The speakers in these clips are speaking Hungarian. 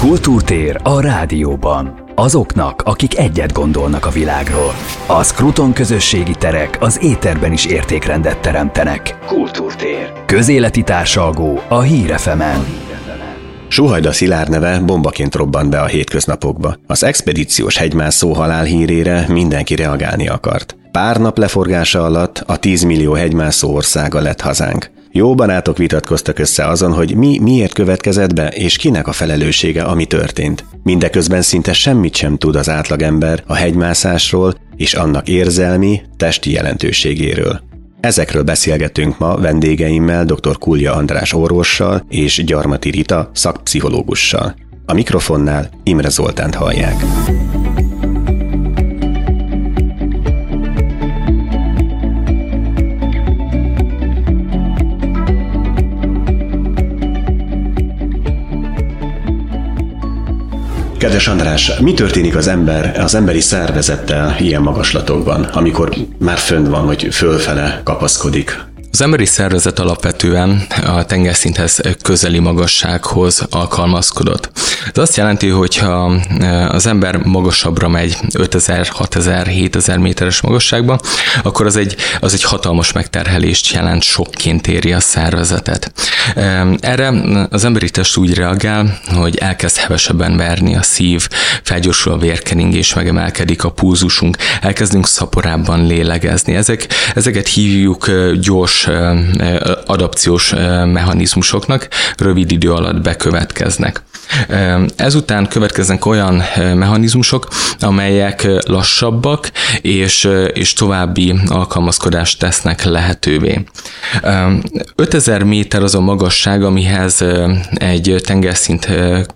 Kultúrtér a rádióban. Azoknak, akik egyet gondolnak a világról. A Skruton közösségi terek az éterben is értékrendet teremtenek. Kultúrtér. Közéleti társalgó a Hírefemen. Suhajda Szilárd neve bombaként robbant be a hétköznapokba. Az expedíciós hegymászó halál hírére mindenki reagálni akart. Pár nap leforgása alatt a 10 millió hegymászó országa lett hazánk. Jó barátok vitatkoztak össze azon, hogy mi miért következett be, és kinek a felelőssége, ami történt. Mindeközben szinte semmit sem tud az átlagember a hegymászásról és annak érzelmi, testi jelentőségéről. Ezekről beszélgetünk ma vendégeimmel dr. Kulja András orvossal és Gyarmati Rita szakpszichológussal. A mikrofonnál Imre Zoltánt hallják. Kedves András, mi történik az ember, az emberi szervezettel ilyen magaslatokban, amikor már fönn van, vagy fölfele kapaszkodik? Az emberi szervezet alapvetően a tengerszinthez közeli magassághoz alkalmazkodott. Ez azt jelenti, hogy ha e, az ember magasabbra megy 5000, 6000, 7000 méteres magasságba, akkor az egy, az egy hatalmas megterhelést jelent, sokként éri a szervezetet. E, erre az emberi test úgy reagál, hogy elkezd hevesebben verni a szív, felgyorsul a vérkeringés, megemelkedik a pulzusunk, elkezdünk szaporábban lélegezni. Ezek, ezeket hívjuk e, gyors adapciós mechanizmusoknak rövid idő alatt bekövetkeznek. Ezután következnek olyan mechanizmusok, amelyek lassabbak és, és további alkalmazkodást tesznek lehetővé. 5000 méter az a magasság, amihez egy tengerszint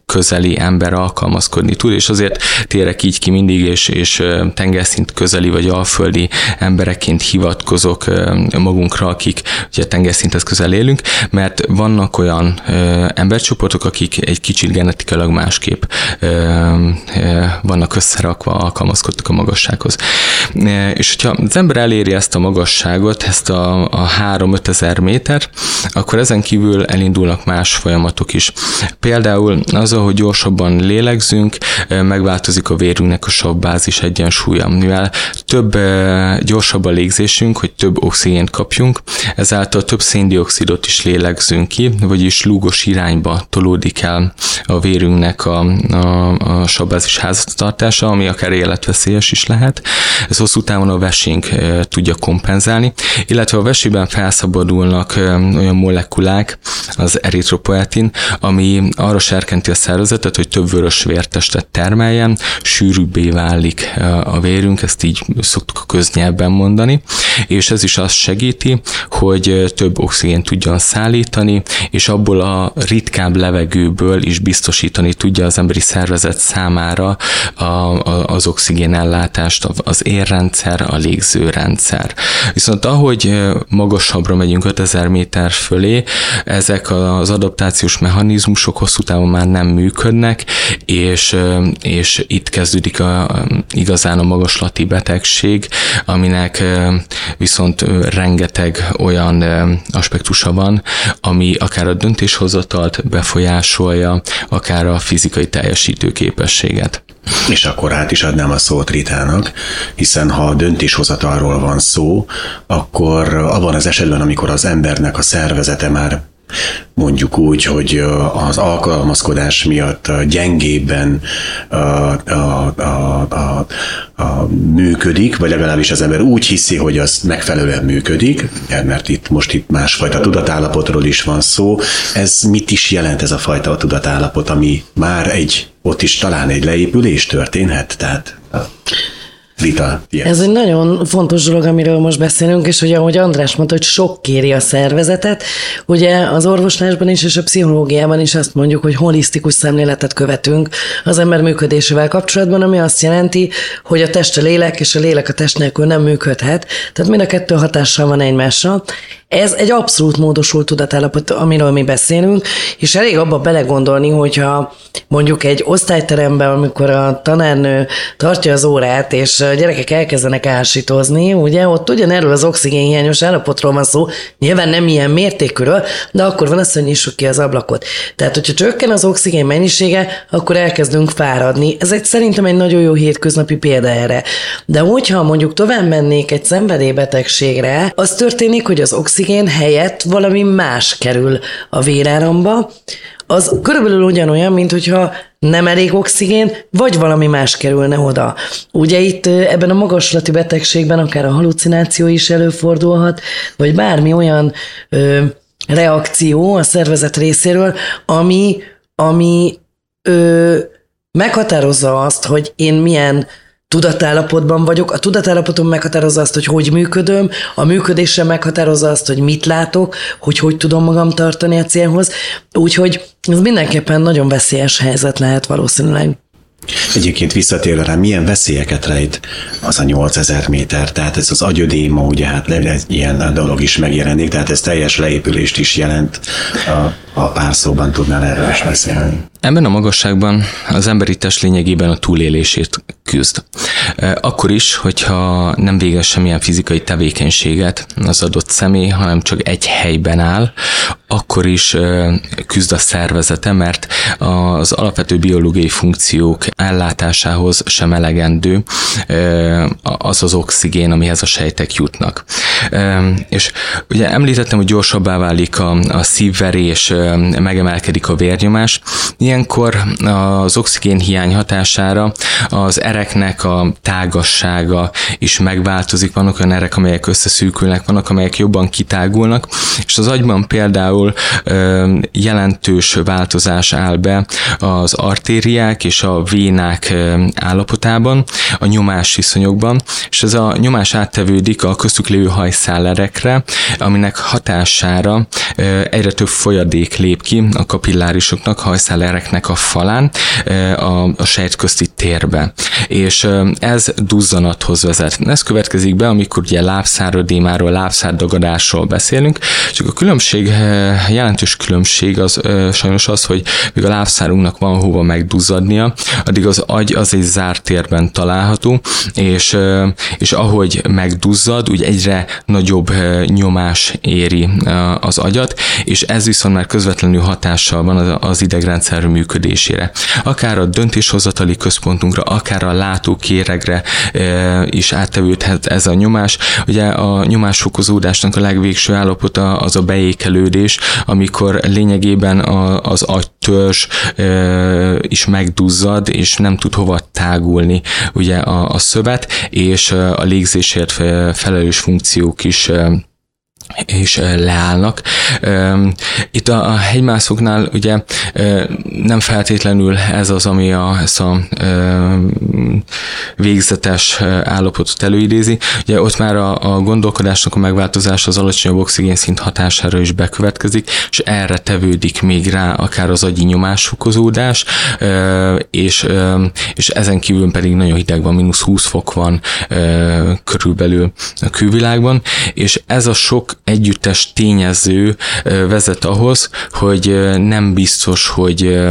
közeli ember alkalmazkodni tud, és azért térek így ki mindig, és, és tengerszint közeli vagy alföldi embereként hivatkozok magunkra, akik ugye tengerszinthez közel élünk, mert vannak olyan embercsoportok, akik egy kicsit genetikailag másképp vannak összerakva, alkalmazkodtak a magassághoz. És hogyha az ember eléri ezt a magasságot, ezt a, a 3-5 ezer méter, akkor ezen kívül elindulnak más folyamatok is. Például az, hogy gyorsabban lélegzünk, megváltozik a vérünknek a savbázis egyensúlya. Mivel több gyorsabb a légzésünk, hogy több oxigént kapjunk, ezáltal több széndiokszidot is lélegzünk ki, vagyis lúgos irányba tolódik el a vérünknek a, a, a savbázis háztartása, ami akár életveszélyes is lehet. Ez hosszú távon a vesénk tudja kompenzálni, illetve a vesében felszabadulnak olyan molekulák, az eritropoetin, ami arra serkenti a szervezetet, hogy több vörös vértestet termeljen, sűrűbbé válik a vérünk, ezt így szoktuk köznyelben mondani, és ez is azt segíti, hogy több oxigént tudjon szállítani, és abból a ritkább levegőből is biztosítani tudja az emberi szervezet számára a, a, az oxigénellátást, az érrendszer, a légzőrendszer. Viszont ahogy magasabbra megyünk 5000 méter fölé, ezek az adaptációs mechanizmusok hosszú távon már nem működnek, és, és itt kezdődik a, igazán a magaslati betegség, aminek viszont rengeteg olyan aspektusa van, ami akár a döntéshozatalt befolyásolja, akár a fizikai teljesítőképességet. És akkor át is adnám a szót Ritának, hiszen ha a döntéshozatalról van szó, akkor abban az esetben, amikor az embernek a szervezete már mondjuk úgy, hogy az alkalmazkodás miatt gyengébben a, a, a, a, a működik, vagy legalábbis az ember úgy hiszi, hogy az megfelelően működik, mert itt most itt másfajta tudatállapotról is van szó. Ez mit is jelent ez a fajta tudatállapot, ami már egy, ott is talán egy leépülés történhet? Tehát Rita, yes. Ez egy nagyon fontos dolog, amiről most beszélünk, és ugye, ahogy András mondta, hogy sok kéri a szervezetet, ugye az orvoslásban is és a pszichológiában is azt mondjuk, hogy holisztikus szemléletet követünk az ember működésével kapcsolatban, ami azt jelenti, hogy a test a lélek, és a lélek a test nélkül nem működhet, tehát mind a kettő hatással van egymásra. Ez egy abszolút módosult tudatállapot, amiről mi beszélünk, és elég abba belegondolni, hogyha mondjuk egy osztályteremben, amikor a tanárnő tartja az órát, és a gyerekek elkezdenek ásítozni, ugye ott ugyanerről az oxigénhiányos állapotról van szó, nyilván nem ilyen mértékűről, de akkor van az, hogy nyissuk ki az ablakot. Tehát, hogyha csökken az oxigén mennyisége, akkor elkezdünk fáradni. Ez egy szerintem egy nagyon jó hétköznapi példa erre. De hogyha mondjuk tovább mennék egy szenvedélybetegségre, az történik, hogy az oxigén helyett valami más kerül a véráramba, az körülbelül ugyanolyan, mint hogyha nem elég oxigén, vagy valami más kerülne oda. Ugye itt ebben a magaslati betegségben akár a halucináció is előfordulhat, vagy bármi olyan ö, reakció a szervezet részéről, ami, ami ö, meghatározza azt, hogy én milyen tudatállapotban vagyok, a tudatállapotom meghatározza azt, hogy hogy működöm, a működésem meghatározza azt, hogy mit látok, hogy hogy tudom magam tartani a célhoz, úgyhogy ez mindenképpen nagyon veszélyes helyzet lehet valószínűleg. Egyébként visszatérve rá, milyen veszélyeket rejt az a 8000 méter, tehát ez az agyödéma, ugye hát ez ilyen dolog is megjelenik, tehát ez teljes leépülést is jelent, a, a pár szóban tudnál erről is beszélni. Ebben a magasságban az emberi test lényegében a túlélését küzd. Akkor is, hogyha nem végez semmilyen fizikai tevékenységet az adott személy, hanem csak egy helyben áll, akkor is küzd a szervezete, mert az alapvető biológiai funkciók ellátásához sem elegendő az az oxigén, amihez a sejtek jutnak. És ugye említettem, hogy gyorsabbá válik a, szívverés, megemelkedik a vérnyomás. Ilyenkor az oxigén hiány hatására az ereknek a tágassága is megváltozik. Vannak olyan erek, amelyek összeszűkülnek, vannak, amelyek jobban kitágulnak, és az agyban például jelentős változás áll be az artériák és a vénák állapotában, a nyomás viszonyokban, és ez a nyomás áttevődik a köztük lévő hajszálerekre, aminek hatására egyre több folyadék lép ki a kapillárisoknak, hajszálereknek a falán, a, a sejtközti térbe. És ez duzzanathoz vezet. Ez következik be, amikor ugye lábszárodémáról, lábszárdagadásról beszélünk, csak a különbség, jelentős különbség az sajnos az, hogy míg a lábszárunknak van hova megduzzadnia, addig az agy az egy zárt térben található, és, és ahogy megduzzad, úgy egyre nagyobb nyomás éri az agyat, és ez viszont már közvetlenül hatással van az idegrendszer működésére. Akár a döntéshozatali központunkra, akár a látókéregre is áttevődhet ez a nyomás. Ugye a nyomásfokozódásnak a legvégső állapota az a beékelődés, amikor lényegében az agytörzs is megduzzad, és nem tud hova tágulni ugye a, a szövet, és a légzésért felelős funkciók is és leállnak. Itt a hegymászóknál ugye nem feltétlenül ez az, ami a, ez a végzetes állapotot előidézi. Ugye ott már a, a gondolkodásnak a megváltozása az alacsonyabb oxigén szint hatására is bekövetkezik, és erre tevődik még rá akár az agyi nyomásfokozódás, és, és ezen kívül pedig nagyon hideg van, mínusz 20 fok van körülbelül a külvilágban, és ez a sok együttes tényező vezet ahhoz, hogy nem biztos, hogy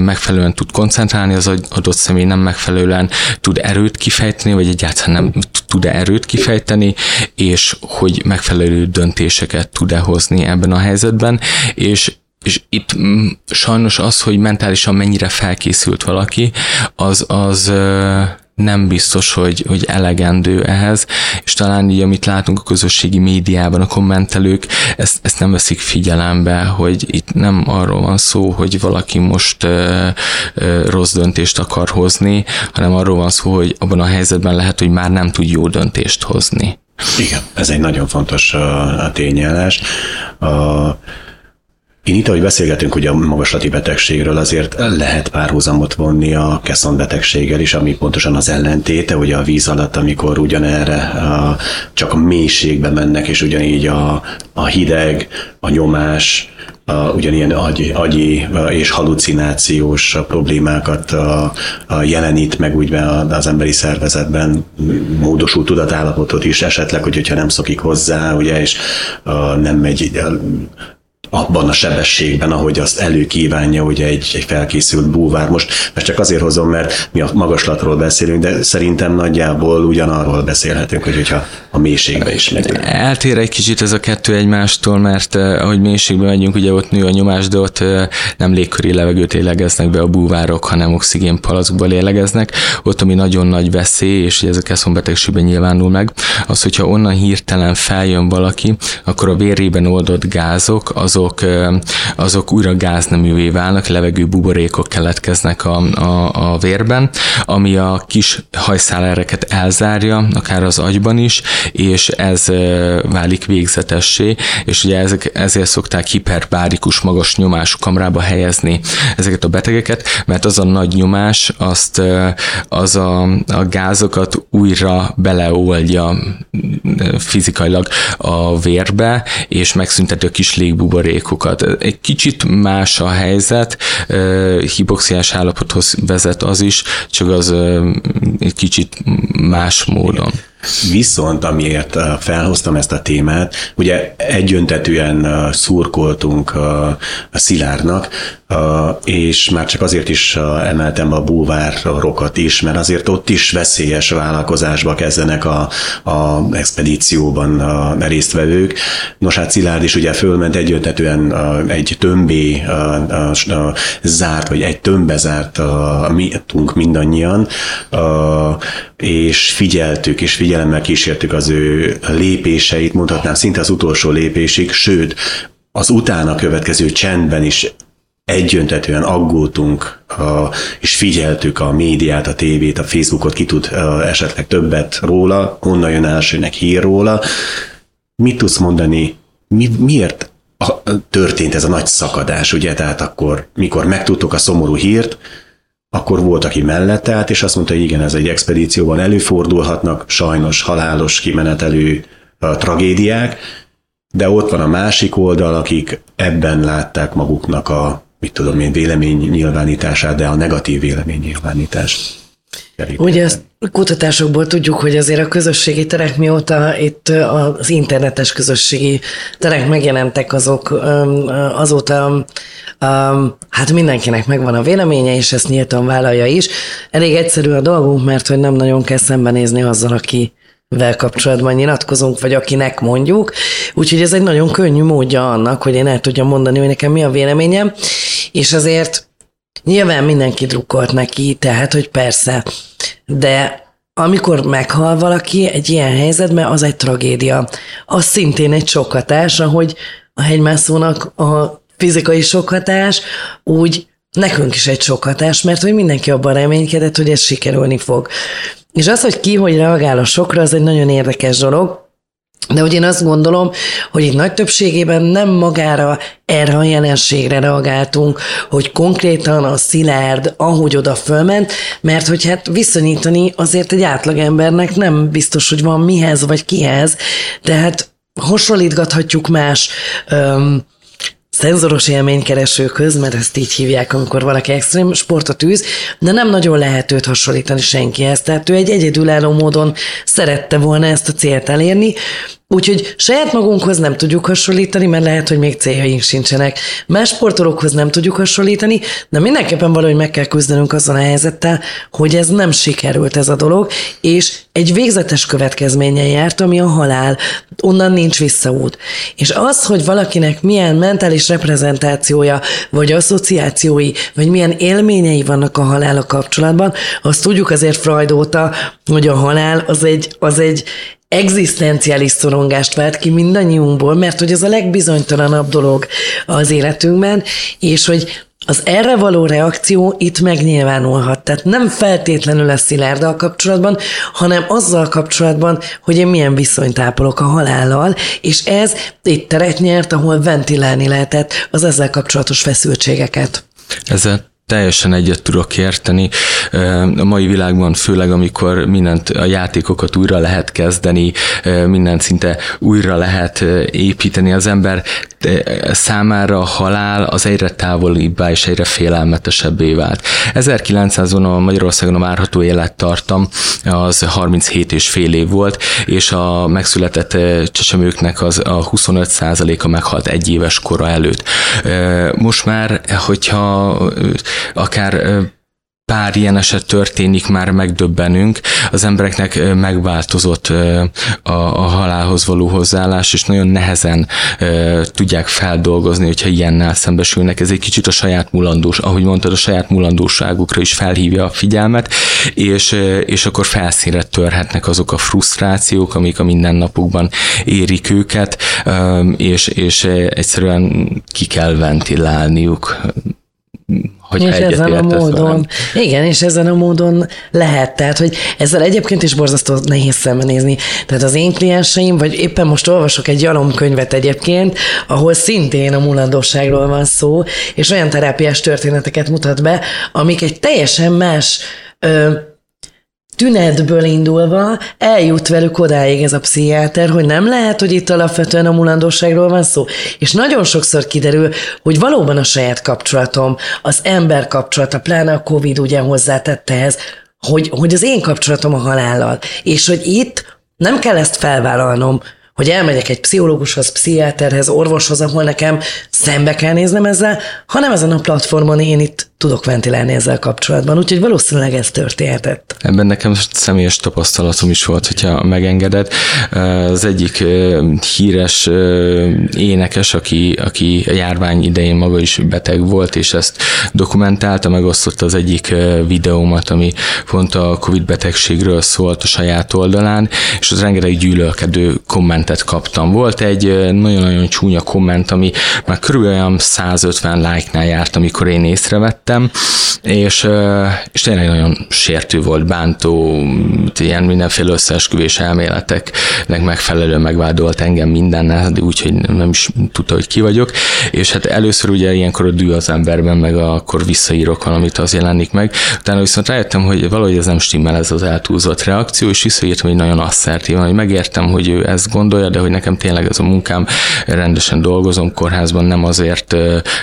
megfelelően tud koncentrálni az adott személy, nem megfelelően tud erőt kifejteni, vagy egyáltalán nem tud-e erőt kifejteni, és hogy megfelelő döntéseket tud-e hozni ebben a helyzetben, és és itt sajnos az, hogy mentálisan mennyire felkészült valaki, az, az nem biztos, hogy, hogy elegendő ehhez, és talán így, amit látunk a közösségi médiában, a kommentelők, ezt, ezt nem veszik figyelembe, hogy itt nem arról van szó, hogy valaki most ö, ö, rossz döntést akar hozni, hanem arról van szó, hogy abban a helyzetben lehet, hogy már nem tud jó döntést hozni. Igen, ez egy nagyon fontos a tényállás. A, Én itt, ahogy beszélgetünk ugye a magaslati betegségről, azért lehet párhuzamot vonni a keszon betegséggel is, ami pontosan az ellentéte, ugye a víz alatt, amikor ugyanerre a, csak a mélységbe mennek, és ugyanígy a, a hideg, a nyomás, a, ugyanilyen agy, agyi és halucinációs problémákat a, a jelenít meg úgy az emberi szervezetben módosult tudatállapotot is esetleg, hogy, hogyha nem szokik hozzá, ugye, és a, nem megy abban a sebességben, ahogy azt előkívánja ugye egy, egy felkészült búvár. Most ezt csak azért hozom, mert mi a magaslatról beszélünk, de szerintem nagyjából ugyanarról beszélhetünk, hogy hogyha a mélységbe is megyünk. Eltér egy kicsit ez a kettő egymástól, mert eh, ahogy mélységbe megyünk, ugye ott nő a nyomás, de ott eh, nem légköri levegőt lélegeznek be a búvárok, hanem oxigénpalacukba lélegeznek. Ott, ami nagyon nagy veszély, és ugye ez a keszonbetegségben nyilvánul meg, az, hogyha onnan hirtelen feljön valaki, akkor a vérében oldott gázok, az azok, azok újra gázneművé válnak, levegő buborékok keletkeznek a, a, a vérben, ami a kis hajszálereket elzárja, akár az agyban is, és ez válik végzetessé, és ugye ezek, ezért szokták hiperbárikus magas nyomású kamrába helyezni ezeket a betegeket, mert az a nagy nyomás, azt az a, a gázokat újra beleoldja fizikailag a vérbe, és megszünteti a kis légbuborékot buborékokat. Egy kicsit más a helyzet, hipoxiás állapothoz vezet az is, csak az egy kicsit más módon. Viszont amiért felhoztam ezt a témát, ugye egyöntetűen szurkoltunk a Szilárnak, és már csak azért is emeltem a bulvárokat is, mert azért ott is veszélyes vállalkozásba kezdenek a, a expedícióban a résztvevők. Nos, hát Szilárd is ugye fölment egyöntetően egy tömbé zárt, vagy egy tömbbe zárt mi mindannyian, és figyeltük, és figyelemmel kísértük az ő lépéseit, mondhatnám szinte az utolsó lépésig, sőt, az utána következő csendben is egyöntetően aggódtunk, és figyeltük a médiát, a tévét, a Facebookot, ki tud esetleg többet róla, honnan jön elsőnek hír róla. Mit tudsz mondani, mi, miért történt ez a nagy szakadás, ugye? Tehát akkor, mikor megtudtuk a szomorú hírt, akkor volt, aki mellette állt, és azt mondta, hogy igen, ez egy expedícióban előfordulhatnak, sajnos halálos kimenetelő tragédiák, de ott van a másik oldal, akik ebben látták maguknak a, mit tudom én, vélemény nyilvánítását, de a negatív vélemény nyilvánítást. Ugye ezt kutatásokból tudjuk, hogy azért a közösségi terek mióta itt az internetes közösségi terek megjelentek, azok azóta hát mindenkinek megvan a véleménye, és ezt nyíltan vállalja is. Elég egyszerű a dolgunk, mert hogy nem nagyon kell szembenézni azzal, aki vel kapcsolatban nyilatkozunk, vagy akinek mondjuk. Úgyhogy ez egy nagyon könnyű módja annak, hogy én el tudjam mondani, hogy nekem mi a véleményem, és azért nyilván mindenki drukkolt neki, tehát, hogy persze, de amikor meghal valaki egy ilyen helyzetben, az egy tragédia. Az szintén egy sokhatás, ahogy a hegymászónak a fizikai sokhatás, úgy nekünk is egy sokhatás, mert hogy mindenki abban reménykedett, hogy ez sikerülni fog. És az, hogy ki hogy reagál a sokra, az egy nagyon érdekes dolog, de hogy én azt gondolom, hogy itt nagy többségében nem magára erre a jelenségre reagáltunk, hogy konkrétan a szilárd, ahogy oda fölment, mert hogy hát viszonyítani azért egy átlagembernek nem biztos, hogy van mihez vagy kihez, tehát hasonlítgathatjuk más öm, szenzoros élménykeresőkhöz, mert ezt így hívják, amikor valaki extrém sportot űz, de nem nagyon lehet őt hasonlítani senkihez. Tehát ő egy egyedülálló módon szerette volna ezt a célt elérni, Úgyhogy saját magunkhoz nem tudjuk hasonlítani, mert lehet, hogy még céljaink sincsenek. Más sportolókhoz nem tudjuk hasonlítani, de mindenképpen valahogy meg kell küzdenünk azon a helyzettel, hogy ez nem sikerült ez a dolog, és egy végzetes következménye járt, ami a halál. Onnan nincs visszaút. És az, hogy valakinek milyen mentális reprezentációja, vagy asszociációi, vagy milyen élményei vannak a halála kapcsolatban, azt tudjuk azért Freud óta, hogy a halál az egy, az egy egzisztenciális szorongást vált ki mindannyiunkból, mert hogy ez a legbizonytalanabb dolog az életünkben, és hogy az erre való reakció itt megnyilvánulhat. Tehát nem feltétlenül lesz Szilárddal kapcsolatban, hanem azzal kapcsolatban, hogy én milyen viszonyt ápolok a halállal, és ez itt teret nyert, ahol ventilálni lehetett az ezzel kapcsolatos feszültségeket. Ezzel teljesen egyet tudok érteni. A mai világban főleg, amikor mindent, a játékokat újra lehet kezdeni, mindent szinte újra lehet építeni, az ember számára a halál az egyre távolibbá és egyre félelmetesebbé vált. 1900-on a Magyarországon a várható élettartam az 37 és fél év volt, és a megszületett csecsemőknek az a 25 a meghalt egy éves kora előtt. Most már, hogyha akár pár ilyen eset történik, már megdöbbenünk, az embereknek megváltozott a, a halálhoz való hozzáállás, és nagyon nehezen tudják feldolgozni, hogyha ilyennel szembesülnek. Ez egy kicsit a saját mulandós, ahogy mondtad, a saját mulandóságukra is felhívja a figyelmet, és, és akkor felszínre törhetnek azok a frusztrációk, amik a mindennapokban érik őket, és, és egyszerűen ki kell ventilálniuk hogy és ezen a módon, velem. igen, és ezen a módon lehet, tehát, hogy ezzel egyébként is borzasztó nehéz szembenézni. Tehát az én klienseim, vagy éppen most olvasok egy könyvet egyébként, ahol szintén a mulandóságról van szó, és olyan terápiás történeteket mutat be, amik egy teljesen más ö, tünetből indulva eljut velük odáig ez a pszichiáter, hogy nem lehet, hogy itt alapvetően a mulandóságról van szó. És nagyon sokszor kiderül, hogy valóban a saját kapcsolatom, az ember kapcsolata, pláne a Covid ugye hozzátette ehhez, hogy, hogy az én kapcsolatom a halállal. És hogy itt nem kell ezt felvállalnom, hogy elmegyek egy pszichológushoz, pszichiáterhez, orvoshoz, ahol nekem szembe kell néznem ezzel, hanem ezen a platformon én itt tudok ventilálni ezzel kapcsolatban. Úgyhogy valószínűleg ez történhetett. Ebben nekem személyes tapasztalatom is volt, hogyha megengeded. Az egyik híres énekes, aki, aki a járvány idején maga is beteg volt, és ezt dokumentálta, megosztotta az egyik videómat, ami pont a Covid betegségről szólt a saját oldalán, és az rengeteg gyűlölkedő kommentet kaptam. Volt egy nagyon-nagyon csúnya komment, ami már körülbelül 150 like-nál járt, amikor én észrevettem, és, és tényleg nagyon sértő volt, bántó, ilyen mindenféle összeesküvés elméleteknek megfelelően megvádolt engem mindennel, de úgyhogy nem is tudta, hogy ki vagyok, és hát először ugye ilyenkor a dű az emberben, meg akkor visszaírok valamit, az jelenik meg, utána viszont rájöttem, hogy valahogy ez nem stimmel ez az eltúlzott reakció, és visszaírtam, hogy nagyon asszertívan, hogy megértem, hogy ő ezt gondolja, de hogy nekem tényleg ez a munkám, rendesen dolgozom kórházban, nem azért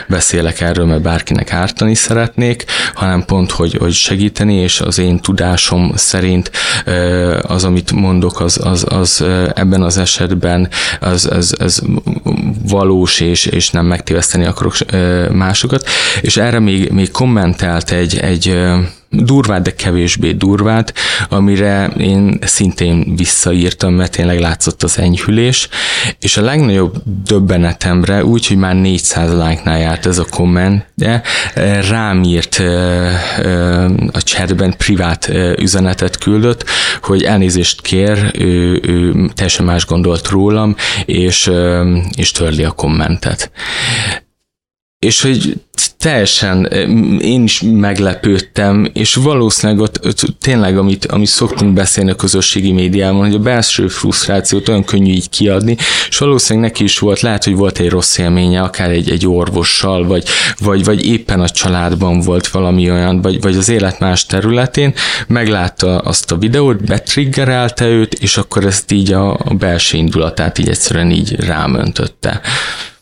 beszélek erről, mert bárkinek ártani szeretnék, hanem pont, hogy, hogy segíteni, és az én tudásom szerint az, amit mondok, az, az, az ebben az esetben az, az, az valós, és, és nem megtéveszteni akarok másokat. És erre még, még kommentelt egy, egy durvát, de kevésbé durvát, amire én szintén visszaírtam, mert tényleg látszott az enyhülés, és a legnagyobb döbbenetemre, úgy, hogy már 400 like-nál járt ez a komment, de rám írt a chatben privát üzenetet küldött, hogy elnézést kér, ő, ő teljesen más gondolt rólam, és, és törli a kommentet és hogy teljesen én is meglepődtem, és valószínűleg ott, ott tényleg, amit, amit szoktunk beszélni a közösségi médiában, hogy a belső frusztrációt olyan könnyű így kiadni, és valószínűleg neki is volt, lehet, hogy volt egy rossz élménye, akár egy, egy orvossal, vagy, vagy, vagy éppen a családban volt valami olyan, vagy, vagy az élet más területén, meglátta azt a videót, betriggerelte őt, és akkor ezt így a, a belső indulatát így egyszerűen így rámöntötte.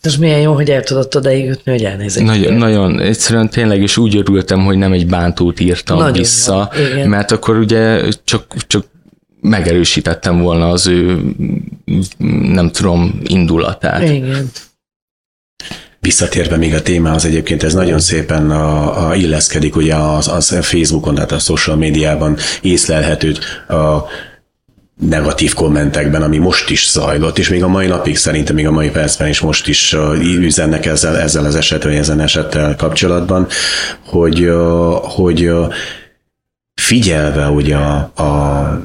És milyen jó, hogy el tudott odaig jutni, hogy elnézést. Nagyon, nagyon, egyszerűen tényleg is úgy örültem, hogy nem egy bántót írtam nagyon vissza, jó, mert akkor ugye csak, csak megerősítettem volna az ő, nem tudom, indulatát. Igen. Visszatérve még a témához egyébként ez nagyon szépen a, a illeszkedik ugye az, az Facebookon, tehát a social médiában észlelhető a negatív kommentekben, ami most is zajlott, és még a mai napig szerintem, még a mai percben is most is üzennek ezzel, ezzel az esettel, ezen esettel kapcsolatban, hogy, hogy figyelve ugye a, a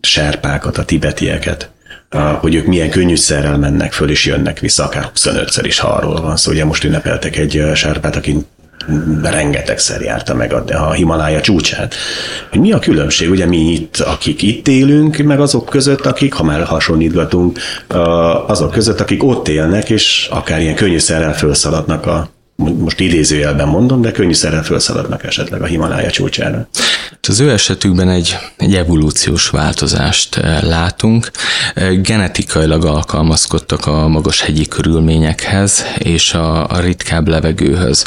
serpákat, a tibetieket, hogy ők milyen könnyűszerrel mennek föl és jönnek vissza, akár 25-szer is, ha arról van szó. Ugye most ünnepeltek egy serpát, aki rengetegszer járta meg a, a Himalája csúcsát. Hogy mi a különbség, ugye mi itt, akik itt élünk, meg azok között, akik, ha már hasonlítgatunk, azok között, akik ott élnek, és akár ilyen könnyűszerrel felszaladnak a most idézőjelben mondom, de könnyűszerrel felszaladnak esetleg a Himalája csúcsára. Az ő esetükben egy, egy evolúciós változást eh, látunk. Eh, genetikailag alkalmazkodtak a magas hegyi körülményekhez és a, a ritkább levegőhöz.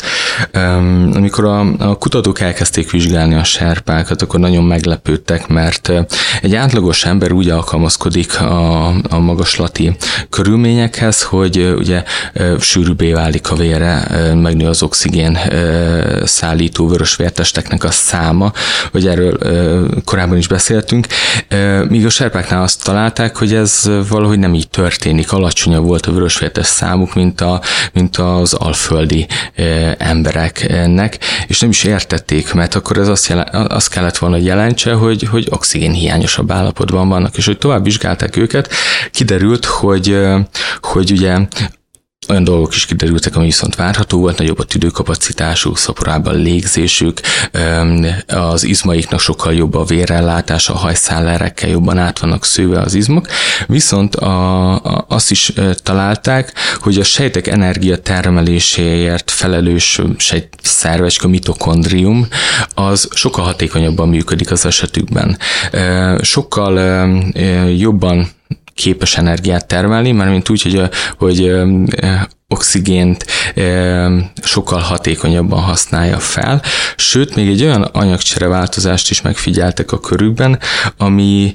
Amikor a, a kutatók elkezdték vizsgálni a serpákat, akkor nagyon meglepődtek, mert eh, egy átlagos ember úgy alkalmazkodik a, a magaslati körülményekhez, hogy ugye sűrűbbé válik a vére, megnő az oxigén szállító vörösvértesteknek a száma, hogy erről korábban is beszéltünk, míg a serpáknál azt találták, hogy ez valahogy nem így történik, alacsonyabb volt a vörösvértes számuk, mint, a, mint az alföldi embereknek, és nem is értették, mert akkor ez azt, jelen, azt kellett volna, jelentse, hogy, hogy oxigén hiányosabb állapotban vannak, és hogy tovább vizsgálták őket, kiderült, hogy, hogy ugye olyan dolgok is kiderültek, ami viszont várható volt, nagyobb a tüdőkapacitásuk, szaporább légzésük, az izmaiknak sokkal jobb a vérellátása, a hajszállerekkel jobban át vannak szőve az izmok, viszont a, a, azt is találták, hogy a sejtek energia termeléséért felelős szervecske, a mitokondrium, az sokkal hatékonyabban működik az esetükben. Sokkal jobban képes energiát termelni, mert mint úgy, hogy, hogy oxigént sokkal hatékonyabban használja fel, sőt, még egy olyan anyagcsere változást is megfigyeltek a körükben, ami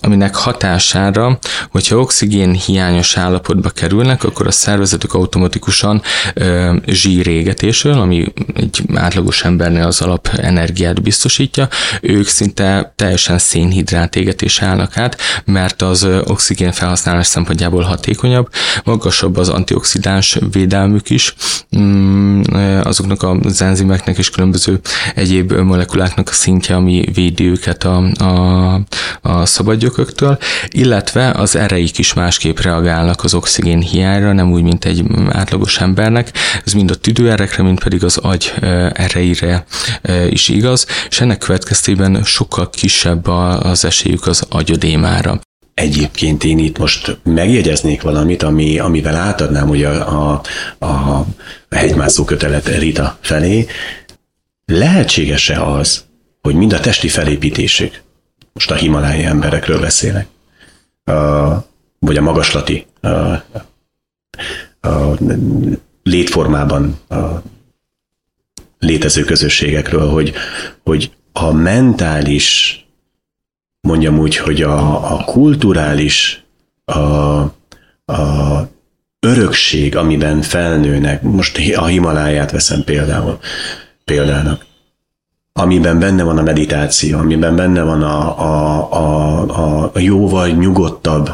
aminek hatására, hogyha oxigén hiányos állapotba kerülnek, akkor a szervezetük automatikusan ö, zsírégetésről, ami egy átlagos embernél az alap energiát biztosítja, ők szinte teljesen szénhidrát égetés állnak át, mert az oxigén felhasználás szempontjából hatékonyabb, magasabb az antioxidáns védelmük is, mm, azoknak az enzimeknek és különböző egyéb molekuláknak a szintje, ami védi őket a, a, a szabad gyököktől, illetve az ereik is másképp reagálnak az oxigén hiányra, nem úgy, mint egy átlagos embernek. Ez mind a tüdőerekre, mind pedig az agy ereire is igaz, és ennek következtében sokkal kisebb az esélyük az agyodémára. Egyébként én itt most megjegyeznék valamit, ami, amivel átadnám ugye a, a, a hegymászó kötelet Rita felé. Lehetséges-e az, hogy mind a testi felépítésük, most a himalái emberekről beszélek, vagy a magaslati létformában létező közösségekről, hogy, hogy a mentális, mondjam úgy, hogy a, a kulturális, a, a örökség, amiben felnőnek, most a Himaláját veszem például, példának, amiben benne van a meditáció, amiben benne van a, a, a, a jóval nyugodtabb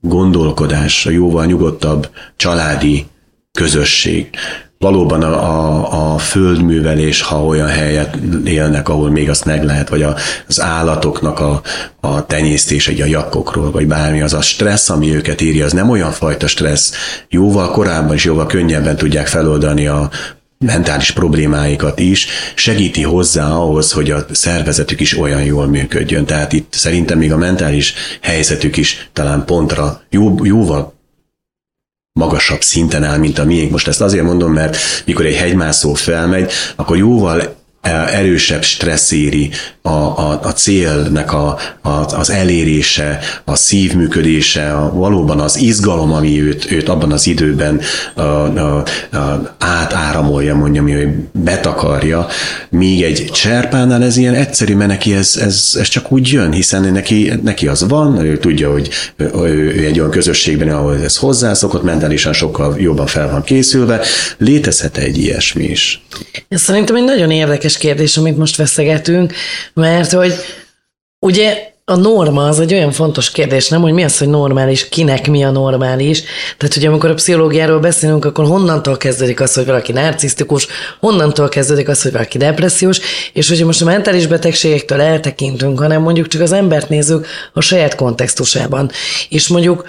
gondolkodás, a jóval nyugodtabb családi közösség. Valóban a, a, a földművelés, ha olyan helyet élnek, ahol még azt meg lehet, vagy a, az állatoknak a, a tenyésztés egy a jakkokról, vagy bármi, az a stressz, ami őket írja, az nem olyan fajta stressz. Jóval korábban és jóval könnyebben tudják feloldani a, mentális problémáikat is, segíti hozzá ahhoz, hogy a szervezetük is olyan jól működjön. Tehát itt szerintem még a mentális helyzetük is talán pontra jó, jóval magasabb szinten áll, mint a miénk. Most ezt azért mondom, mert mikor egy hegymászó felmegy, akkor jóval erősebb stressz éri a, a, a célnek a, a, az elérése, a szívműködése, a, valóban az izgalom, ami őt, őt abban az időben a, a, a, átáramolja, mondjam, hogy betakarja, míg egy cserpánál ez ilyen egyszerű, mert neki ez, ez, ez csak úgy jön, hiszen neki, neki az van, ő tudja, hogy ő, ő egy olyan közösségben, ahol ez hozzászokott, mentálisan sokkal jobban fel van készülve, létezhet egy ilyesmi is. Ez szerintem egy nagyon érdekes kérdés, amit most veszegetünk, mert hogy ugye a norma az egy olyan fontos kérdés, nem, hogy mi az, hogy normális, kinek mi a normális. Tehát, hogy amikor a pszichológiáról beszélünk, akkor honnantól kezdődik az, hogy valaki narcisztikus, honnantól kezdődik az, hogy valaki depressziós, és hogyha most a mentális betegségektől eltekintünk, hanem mondjuk csak az embert nézzük a saját kontextusában, és mondjuk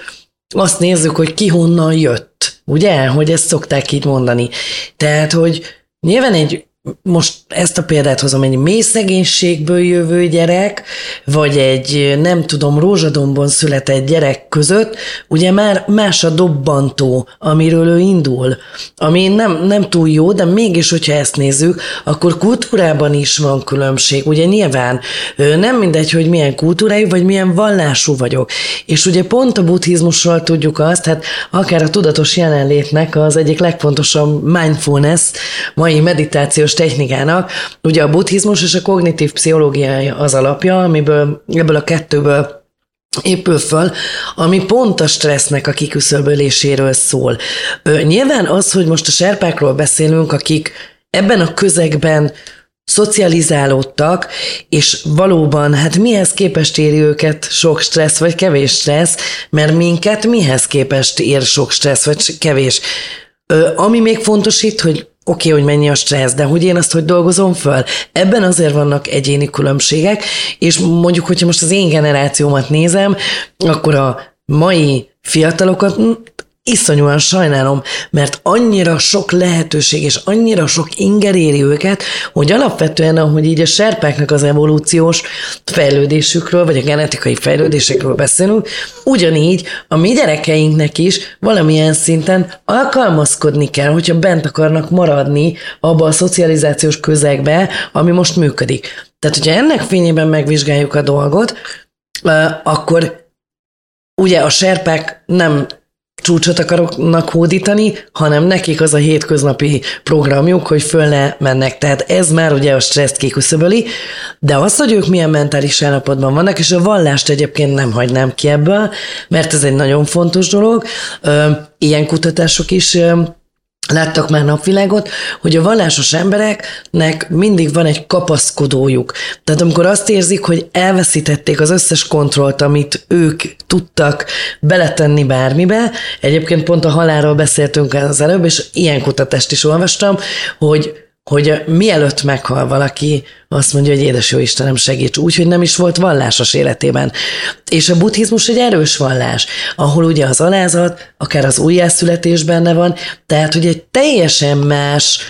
azt nézzük, hogy ki honnan jött, ugye, hogy ezt szokták így mondani. Tehát, hogy nyilván egy most ezt a példát hozom, egy mély szegénységből jövő gyerek, vagy egy nem tudom, rózsadombon született gyerek között, ugye már más a dobbantó, amiről ő indul, ami nem, nem túl jó, de mégis, hogyha ezt nézzük, akkor kultúrában is van különbség. Ugye nyilván nem mindegy, hogy milyen kultúrájú, vagy milyen vallású vagyok. És ugye pont a buddhizmusról tudjuk azt, hát akár a tudatos jelenlétnek az egyik legfontosabb mindfulness, mai meditációs technikának. Ugye a buddhizmus és a kognitív pszichológia az alapja, amiből ebből a kettőből épül föl, ami pont a stressznek a kiküszöböléséről szól. Ö, nyilván az, hogy most a serpákról beszélünk, akik ebben a közegben szocializálódtak, és valóban, hát mihez képest éri őket sok stressz, vagy kevés stressz, mert minket mihez képest ér sok stressz, vagy kevés. Ami még fontos itt, hogy oké, okay, hogy mennyi a stressz, de hogy én azt hogy dolgozom föl? Ebben azért vannak egyéni különbségek, és mondjuk, hogyha most az én generációmat nézem, akkor a mai fiatalokat iszonyúan sajnálom, mert annyira sok lehetőség és annyira sok inger éri őket, hogy alapvetően, ahogy így a serpáknak az evolúciós fejlődésükről, vagy a genetikai fejlődésekről beszélünk, ugyanígy a mi gyerekeinknek is valamilyen szinten alkalmazkodni kell, hogyha bent akarnak maradni abba a szocializációs közegbe, ami most működik. Tehát, hogyha ennek fényében megvizsgáljuk a dolgot, akkor ugye a serpák nem csúcsot akaroknak hódítani, hanem nekik az a hétköznapi programjuk, hogy föl ne mennek. Tehát ez már ugye a stresszt kiküszöböli, de az, hogy ők milyen mentális állapotban vannak, és a vallást egyébként nem hagynám ki ebből, mert ez egy nagyon fontos dolog. Ilyen kutatások is láttak már napvilágot, hogy a vallásos embereknek mindig van egy kapaszkodójuk. Tehát amikor azt érzik, hogy elveszítették az összes kontrollt, amit ők tudtak beletenni bármibe, egyébként pont a halálról beszéltünk az előbb, és ilyen kutatást is olvastam, hogy hogy mielőtt meghal valaki, azt mondja, hogy édes jó Istenem segíts, úgy, nem is volt vallásos életében. És a buddhizmus egy erős vallás, ahol ugye az alázat, akár az újjászületés benne van, tehát egy teljesen más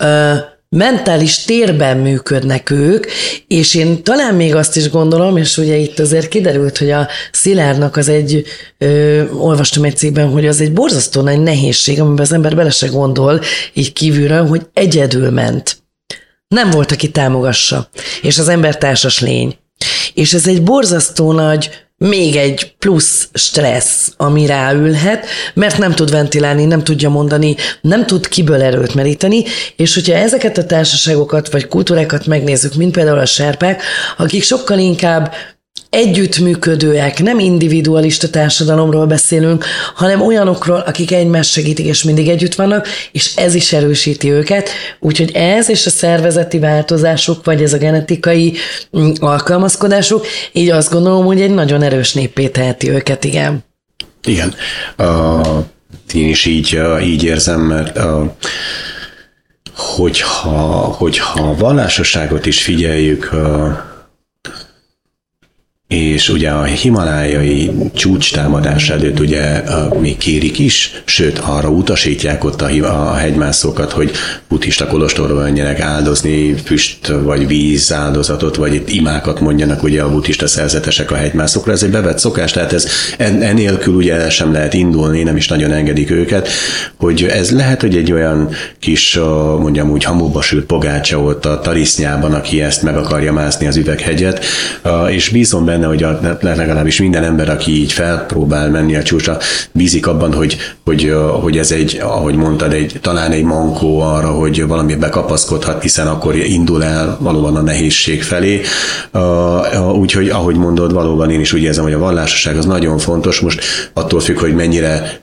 uh, mentális térben működnek ők, és én talán még azt is gondolom, és ugye itt azért kiderült, hogy a Szilárnak az egy, ö, olvastam egy cikkben, hogy az egy borzasztó nagy nehézség, amiben az ember bele se gondol így kívülről, hogy egyedül ment. Nem volt, aki támogassa, és az ember társas lény. És ez egy borzasztó nagy még egy plusz stressz, ami ráülhet, mert nem tud ventilálni, nem tudja mondani, nem tud kiből erőt meríteni, és hogyha ezeket a társaságokat vagy kultúrákat megnézzük, mint például a serpek, akik sokkal inkább együttműködőek, nem individualista társadalomról beszélünk, hanem olyanokról, akik egymást segítik, és mindig együtt vannak, és ez is erősíti őket. Úgyhogy ez és a szervezeti változásuk, vagy ez a genetikai mm, alkalmazkodásuk, így azt gondolom, hogy egy nagyon erős néppé teheti őket, igen. Igen. Uh, én is így, így érzem, mert uh, hogyha, hogyha vallásosságot is figyeljük, uh, és ugye a himalájai csúcs támadás előtt ugye még kérik is, sőt arra utasítják ott a, a hegymászókat, hogy buddhista kolostorba menjenek áldozni füst vagy víz áldozatot, vagy itt imákat mondjanak ugye a buddhista szerzetesek a hegymászokra. Ez egy bevett szokás, tehát ez enélkül ugye sem lehet indulni, nem is nagyon engedik őket, hogy ez lehet, hogy egy olyan kis, mondjam úgy, hamuba sült pogácsa ott a tarisznyában, aki ezt meg akarja mászni az üveghegyet, és bízom benne, benne, hogy a, legalábbis minden ember, aki így felpróbál menni a csúcsra, bízik abban, hogy, hogy, hogy ez egy, ahogy mondtad, egy, talán egy mankó arra, hogy valami bekapaszkodhat, hiszen akkor indul el valóban a nehézség felé. Úgyhogy, ahogy mondod, valóban én is úgy érzem, hogy a vallásosság az nagyon fontos. Most attól függ, hogy mennyire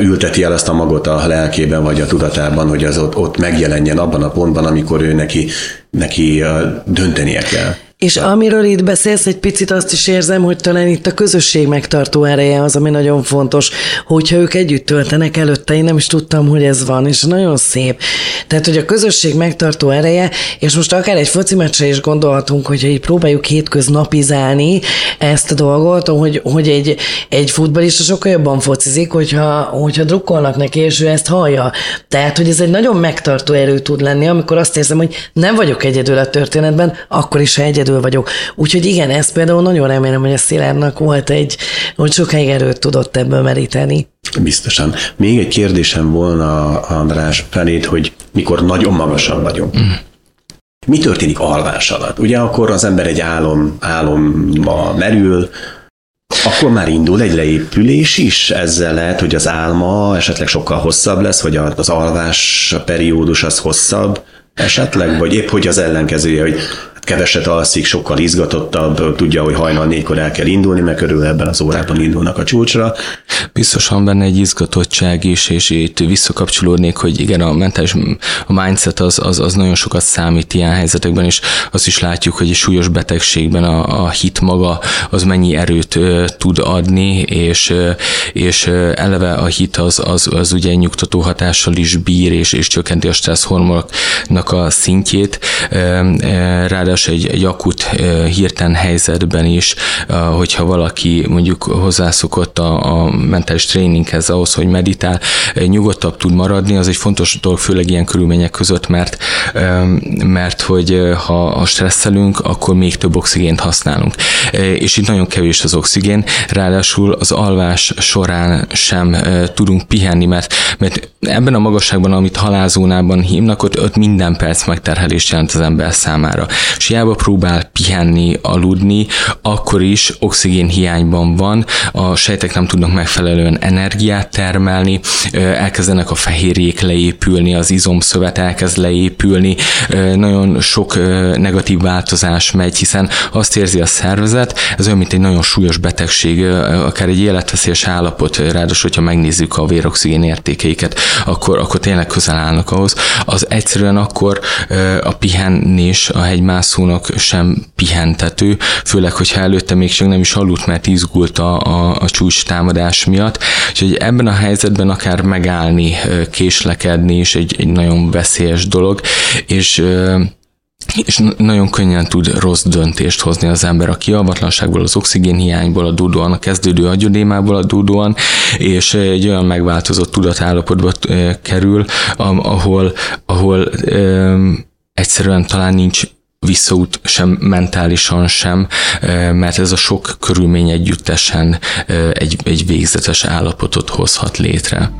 ülteti el azt a magot a lelkében vagy a tudatában, hogy az ott, ott megjelenjen abban a pontban, amikor ő neki, neki döntenie kell. És amiről itt beszélsz, egy picit azt is érzem, hogy talán itt a közösség megtartó ereje az, ami nagyon fontos, hogyha ők együtt töltenek előtte, én nem is tudtam, hogy ez van, és nagyon szép. Tehát, hogy a közösség megtartó ereje, és most akár egy foci meccsre is gondolhatunk, hogyha így próbáljuk hétköznapizálni ezt a dolgot, hogy, hogy egy, egy futballista sokkal jobban focizik, hogyha, hogyha drukkolnak neki, és ő ezt hallja. Tehát, hogy ez egy nagyon megtartó erő tud lenni, amikor azt érzem, hogy nem vagyok egyedül a történetben, akkor is, ha egyedül vagyok. Úgyhogy igen, ezt például nagyon remélem, hogy a Szilárdnak volt egy, hogy sokáig erőt tudott ebből meríteni. Biztosan. Még egy kérdésem volna, András, felét, hogy mikor nagyon magasan vagyunk. Mm. Mi történik alvás alatt? Ugye akkor az ember egy álom, álomba merül, akkor már indul egy leépülés is, ezzel lehet, hogy az álma esetleg sokkal hosszabb lesz, vagy az alvás periódus az hosszabb esetleg, vagy épp hogy az ellenkezője, hogy keveset alszik, sokkal izgatottabb, tudja, hogy hajnal négykor el kell indulni, mert körül ebben az órában indulnak a csúcsra. Biztosan benne egy izgatottság is, és itt visszakapcsolódnék, hogy igen, a mentális a mindset az, az, az nagyon sokat számít ilyen helyzetekben, és azt is látjuk, hogy egy súlyos betegségben a, a hit maga az mennyi erőt ö, tud adni, és, ö, és eleve a hit az, az, az ugye nyugtató hatással is bír, és, és csökkenti a stressz hormonoknak a szintjét. Ráadásul ráadásul egy, egy akut hirtelen helyzetben is, hogyha valaki mondjuk hozzászokott a, a mentális tréninghez ahhoz, hogy meditál, nyugodtabb tud maradni, az egy fontos dolog, főleg ilyen körülmények között, mert, mert hogy ha a stresszelünk, akkor még több oxigént használunk. És itt nagyon kevés az oxigén, ráadásul az alvás során sem tudunk pihenni, mert, mert ebben a magasságban, amit halálzónában hívnak, ott, ott minden perc megterhelést jelent az ember számára. És hiába próbál pihenni, aludni, akkor is oxigén hiányban van, a sejtek nem tudnak megfelelően energiát termelni, elkezdenek a fehérjék leépülni, az izomszövet elkezd leépülni, nagyon sok negatív változás megy, hiszen azt érzi a szervezet, ez olyan, mint egy nagyon súlyos betegség, akár egy életveszélyes állapot, ráadásul, hogyha megnézzük a véroxigén értékeiket, akkor, akkor tényleg közel állnak ahhoz. Az egyszerűen akkor a pihenés a hegymászónak sem pihentető, főleg, hogyha előtte még csak nem is aludt, mert izgult a, a, a csúcs támadás miatt. Úgyhogy ebben a helyzetben akár megállni, késlekedni is egy, egy nagyon veszélyes dolog, és és nagyon könnyen tud rossz döntést hozni az ember a kialvatlanságból, az oxigénhiányból adódóan, a kezdődő agyodémából adódóan, és egy olyan megváltozott tudatállapotba kerül, ahol, ahol egyszerűen talán nincs visszaút sem mentálisan sem, mert ez a sok körülmény együttesen egy, egy végzetes állapotot hozhat létre.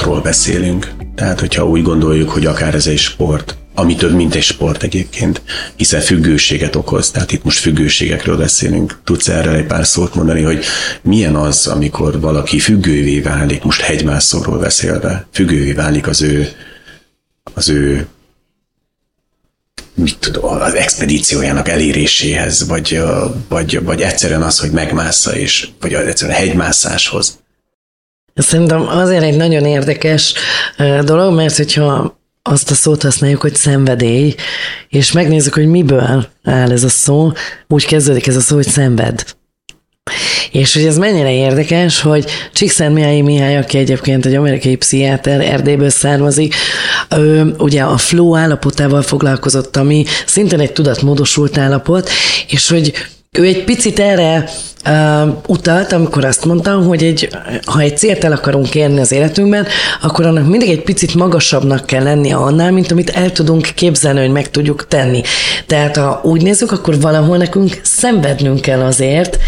sportról beszélünk. Tehát, hogyha úgy gondoljuk, hogy akár ez egy sport, ami több, mint egy sport egyébként, hiszen függőséget okoz. Tehát itt most függőségekről beszélünk. Tudsz erről egy pár szót mondani, hogy milyen az, amikor valaki függővé válik, most hegymászóról beszélve, függővé válik az ő, az ő mit tudom, az expedíciójának eléréséhez, vagy, vagy, vagy egyszerűen az, hogy megmásza, és, vagy egyszerűen a hegymászáshoz. Szerintem azért egy nagyon érdekes dolog, mert hogyha azt a szót használjuk, hogy szenvedély, és megnézzük, hogy miből áll ez a szó, úgy kezdődik ez a szó, hogy szenved. És hogy ez mennyire érdekes, hogy Csíkszentmihalyi Mihály, aki egyébként egy amerikai pszichiáter, Erdélyből származik, ő ugye a flow állapotával foglalkozott, ami szintén egy tudatmódosult állapot, és hogy ő egy picit erre uh, utalt, amikor azt mondtam, hogy egy, ha egy célt el akarunk érni az életünkben, akkor annak mindig egy picit magasabbnak kell lennie annál, mint amit el tudunk képzelni, hogy meg tudjuk tenni. Tehát ha úgy nézzük, akkor valahol nekünk szenvednünk kell azért,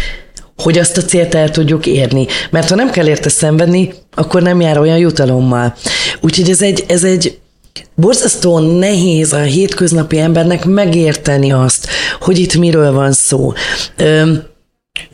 hogy azt a célt el tudjuk érni. Mert ha nem kell érte szenvedni, akkor nem jár olyan jutalommal. Úgyhogy ez egy, ez egy borzasztó nehéz a hétköznapi embernek megérteni azt, hogy itt miről van szó.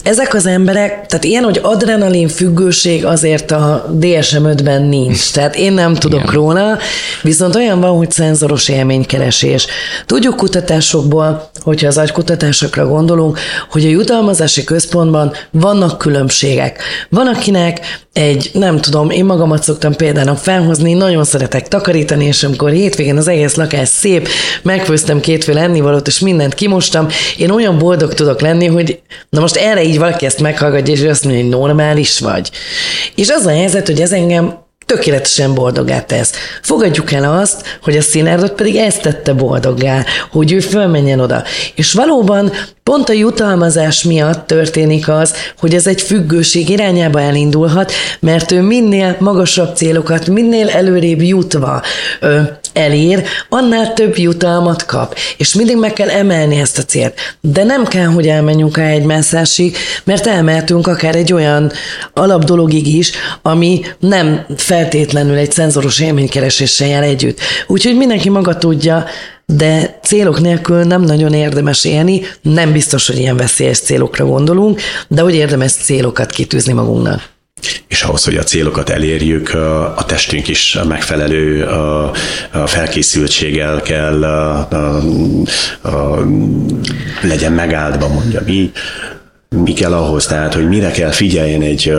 Ezek az emberek, tehát ilyen, hogy adrenalin függőség azért a DSM-5-ben nincs. Tehát én nem tudok Igen. róla, viszont olyan van, hogy szenzoros élménykeresés. Tudjuk kutatásokból, hogyha az agykutatásokra gondolunk, hogy a jutalmazási központban vannak különbségek. Van, akinek egy, nem tudom, én magamat szoktam például felhozni, nagyon szeretek takarítani, és amikor hétvégén az egész lakás szép, megfőztem kétféle ennivalót, és mindent kimostam, én olyan boldog tudok lenni, hogy na most erre így valaki ezt meghallgatja, és azt mondja, hogy normális vagy. És az a helyzet, hogy ez engem tökéletesen boldogá tesz. Fogadjuk el azt, hogy a színárdot pedig ezt tette boldoggá, hogy ő fölmenjen oda. És valóban pont a jutalmazás miatt történik az, hogy ez egy függőség irányába elindulhat, mert ő minél magasabb célokat, minél előrébb jutva elér, annál több jutalmat kap. És mindig meg kell emelni ezt a célt. De nem kell, hogy elmenjünk a egymászásig, mert elmehetünk akár egy olyan alapdologig is, ami nem feltétlenül egy szenzoros élménykereséssel jár együtt. Úgyhogy mindenki maga tudja, de célok nélkül nem nagyon érdemes élni, nem biztos, hogy ilyen veszélyes célokra gondolunk, de hogy érdemes célokat kitűzni magunknak és ahhoz, hogy a célokat elérjük, a testünk is megfelelő felkészültséggel kell legyen megáldva, mondja mi. Mi kell ahhoz, tehát, hogy mire kell figyeljen egy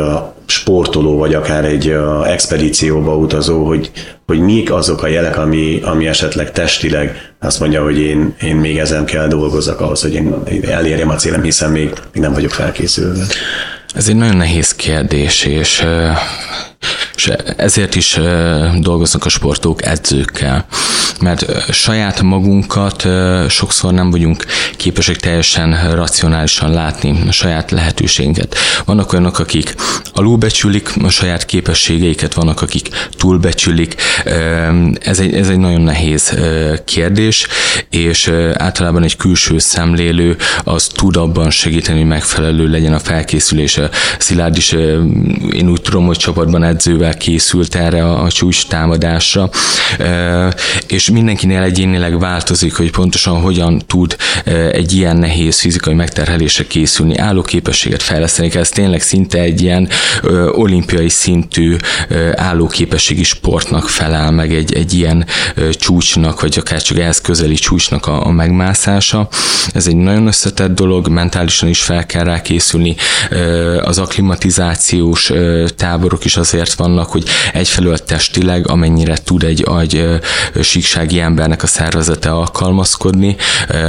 sportoló, vagy akár egy expedícióba utazó, hogy, hogy mik azok a jelek, ami, ami esetleg testileg azt mondja, hogy én, én még ezen kell dolgozzak ahhoz, hogy én elérjem a célem, hiszen még, még nem vagyok felkészülve. Ez egy nagyon nehéz kérdés, és és ezért is dolgoznak a sportok edzőkkel, mert saját magunkat sokszor nem vagyunk képesek teljesen racionálisan látni a saját lehetőségünket. Vannak olyanok, akik alulbecsülik a saját képességeiket, vannak, akik túlbecsülik. Ez egy, ez egy nagyon nehéz kérdés, és általában egy külső szemlélő az tud abban segíteni, hogy megfelelő legyen a felkészülése. Szilárd is, én úgy tudom, hogy csapatban edzővel készült erre a csúcs támadásra, és mindenkinél egyénileg változik, hogy pontosan hogyan tud egy ilyen nehéz fizikai megterhelésre készülni, állóképességet fejleszteni, ez tényleg szinte egy ilyen olimpiai szintű állóképességi sportnak felel meg egy, egy ilyen csúcsnak, vagy akár csak ehhez közeli csúcsnak a, a megmászása. Ez egy nagyon összetett dolog, mentálisan is fel kell rá készülni. Az aklimatizációs táborok is azért vannak, annak, hogy egyfelől testileg, amennyire tud egy agy síksági embernek a szervezete alkalmazkodni,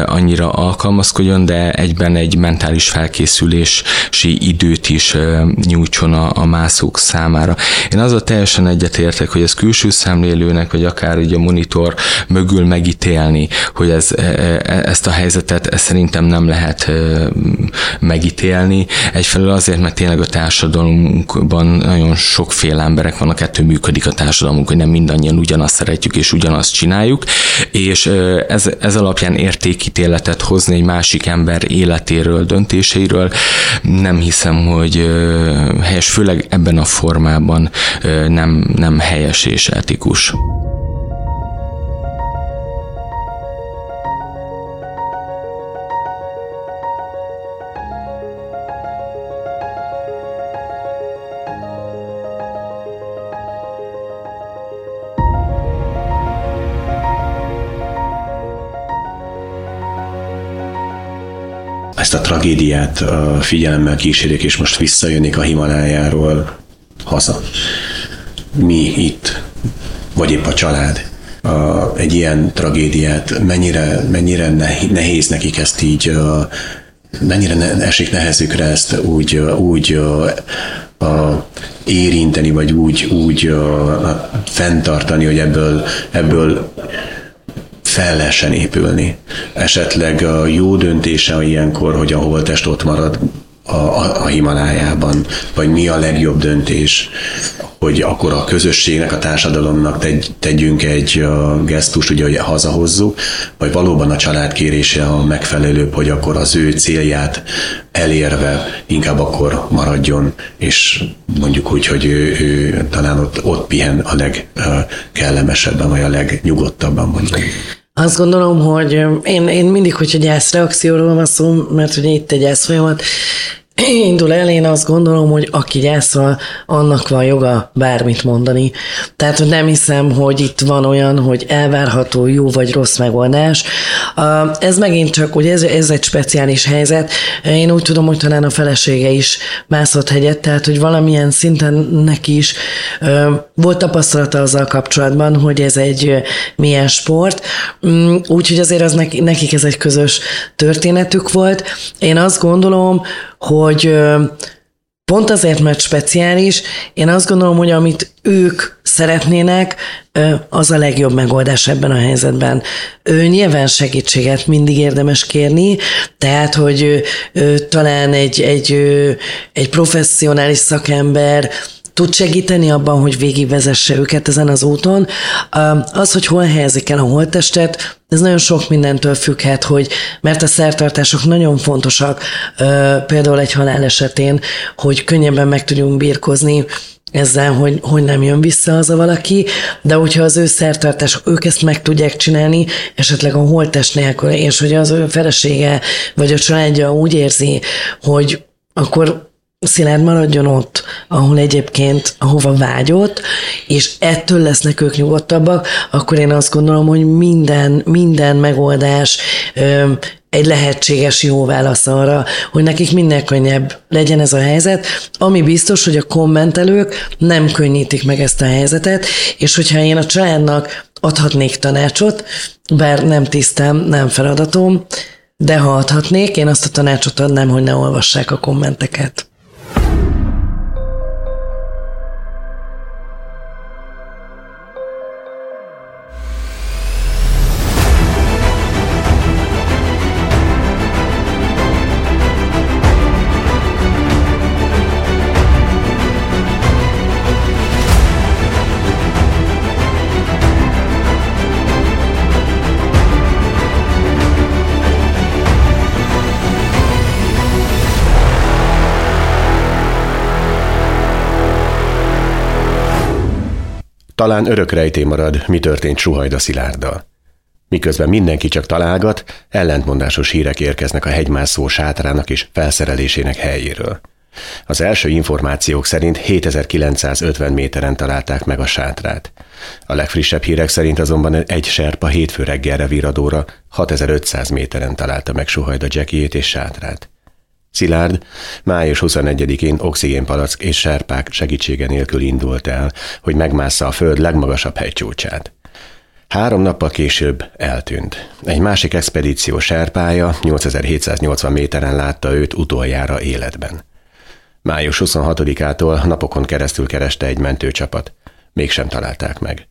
annyira alkalmazkodjon, de egyben egy mentális felkészülési időt is nyújtson a, a mászók számára. Én azzal teljesen egyetértek, hogy ez külső szemlélőnek, vagy akár ugye a monitor mögül megítélni, hogy ez, e, e, ezt a helyzetet ezt szerintem nem lehet megítélni. Egyfelől azért, mert tényleg a társadalmunkban nagyon sokféle ember emberek vannak, ettől működik a társadalmunk, hogy nem mindannyian ugyanazt szeretjük és ugyanazt csináljuk, és ez, ez alapján értékítéletet hozni egy másik ember életéről, döntéseiről, nem hiszem, hogy helyes, főleg ebben a formában nem, nem helyes és etikus. Ezt a tragédiát figyelemmel kísérjék, és most visszajönnék a Himalájáról haza. Mi itt, vagy épp a család, a, egy ilyen tragédiát, mennyire, mennyire nehéz nekik ezt így, mennyire esik nehezükre ezt úgy, úgy a, érinteni, vagy úgy, úgy a, fenntartani, hogy ebből, ebből fel lehessen épülni. Esetleg a jó döntése ilyenkor, hogy a holtest ott marad a, a, a Himalájában, vagy mi a legjobb döntés, hogy akkor a közösségnek, a társadalomnak tegy, tegyünk egy gesztus, ugye, hogy hazahozzuk, vagy valóban a család kérése a megfelelőbb, hogy akkor az ő célját elérve inkább akkor maradjon, és mondjuk úgy, hogy ő, ő talán ott, ott pihen a legkellemesebben, vagy a legnyugodtabban mondjuk. Azt gondolom, hogy én, én mindig, hogyha gyászreakcióról van szó, mert ugye itt egy gyász folyamat, indul el, én azt gondolom, hogy aki gyászol, annak van joga bármit mondani. Tehát hogy nem hiszem, hogy itt van olyan, hogy elvárható jó vagy rossz megoldás. Ez megint csak, hogy ez, ez egy speciális helyzet. Én úgy tudom, hogy talán a felesége is mászott hegyet, tehát hogy valamilyen szinten neki is volt tapasztalata azzal kapcsolatban, hogy ez egy milyen sport. Mm, úgyhogy azért az nekik ez egy közös történetük volt. Én azt gondolom, hogy pont azért, mert speciális, én azt gondolom, hogy amit ők szeretnének, az a legjobb megoldás ebben a helyzetben. Ő nyilván segítséget mindig érdemes kérni, tehát, hogy talán egy, egy, egy professzionális szakember tud segíteni abban, hogy végigvezesse őket ezen az úton. Az, hogy hol helyezik el a holttestet, ez nagyon sok mindentől függhet, hogy mert a szertartások nagyon fontosak, például egy halál esetén, hogy könnyebben meg tudjunk birkozni ezzel, hogy, hogy nem jön vissza az a valaki, de hogyha az ő szertartások, ők ezt meg tudják csinálni, esetleg a holttest nélkül, és hogy az ő felesége vagy a családja úgy érzi, hogy akkor Szilárd maradjon ott, ahol egyébként, ahova vágyott, és ettől lesznek ők nyugodtabbak, akkor én azt gondolom, hogy minden, minden megoldás egy lehetséges jó válasz arra, hogy nekik minden könnyebb legyen ez a helyzet, ami biztos, hogy a kommentelők nem könnyítik meg ezt a helyzetet, és hogyha én a családnak adhatnék tanácsot, bár nem tisztem, nem feladatom, de ha adhatnék, én azt a tanácsot adnám, hogy ne olvassák a kommenteket. you Talán örök rejté marad, mi történt Suhajda Szilárddal. Miközben mindenki csak találgat, ellentmondásos hírek érkeznek a hegymászó sátrának és felszerelésének helyéről. Az első információk szerint 7950 méteren találták meg a sátrát. A legfrissebb hírek szerint azonban egy serpa hétfő reggelre viradóra 6500 méteren találta meg Suhajda Jackiét és sátrát. Szilárd május 21-én oxigénpalack és serpák segítsége nélkül indult el, hogy megmássza a föld legmagasabb hegycsúcsát. Három nappal később eltűnt. Egy másik expedíció serpája 8780 méteren látta őt utoljára életben. Május 26-ától napokon keresztül kereste egy mentőcsapat. Mégsem találták meg.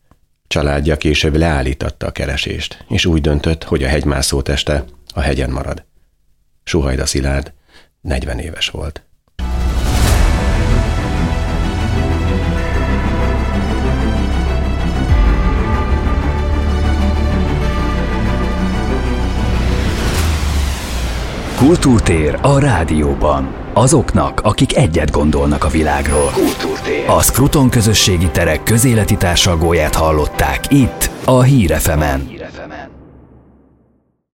Családja később leállította a keresést, és úgy döntött, hogy a hegymászó teste a hegyen marad. Suhajda Szilárd 40 éves volt. Kultúrtér a rádióban. Azoknak, akik egyet gondolnak a világról. Kultúrtér. A Skruton közösségi terek közéleti társalgóját hallották itt, a Hírefemen.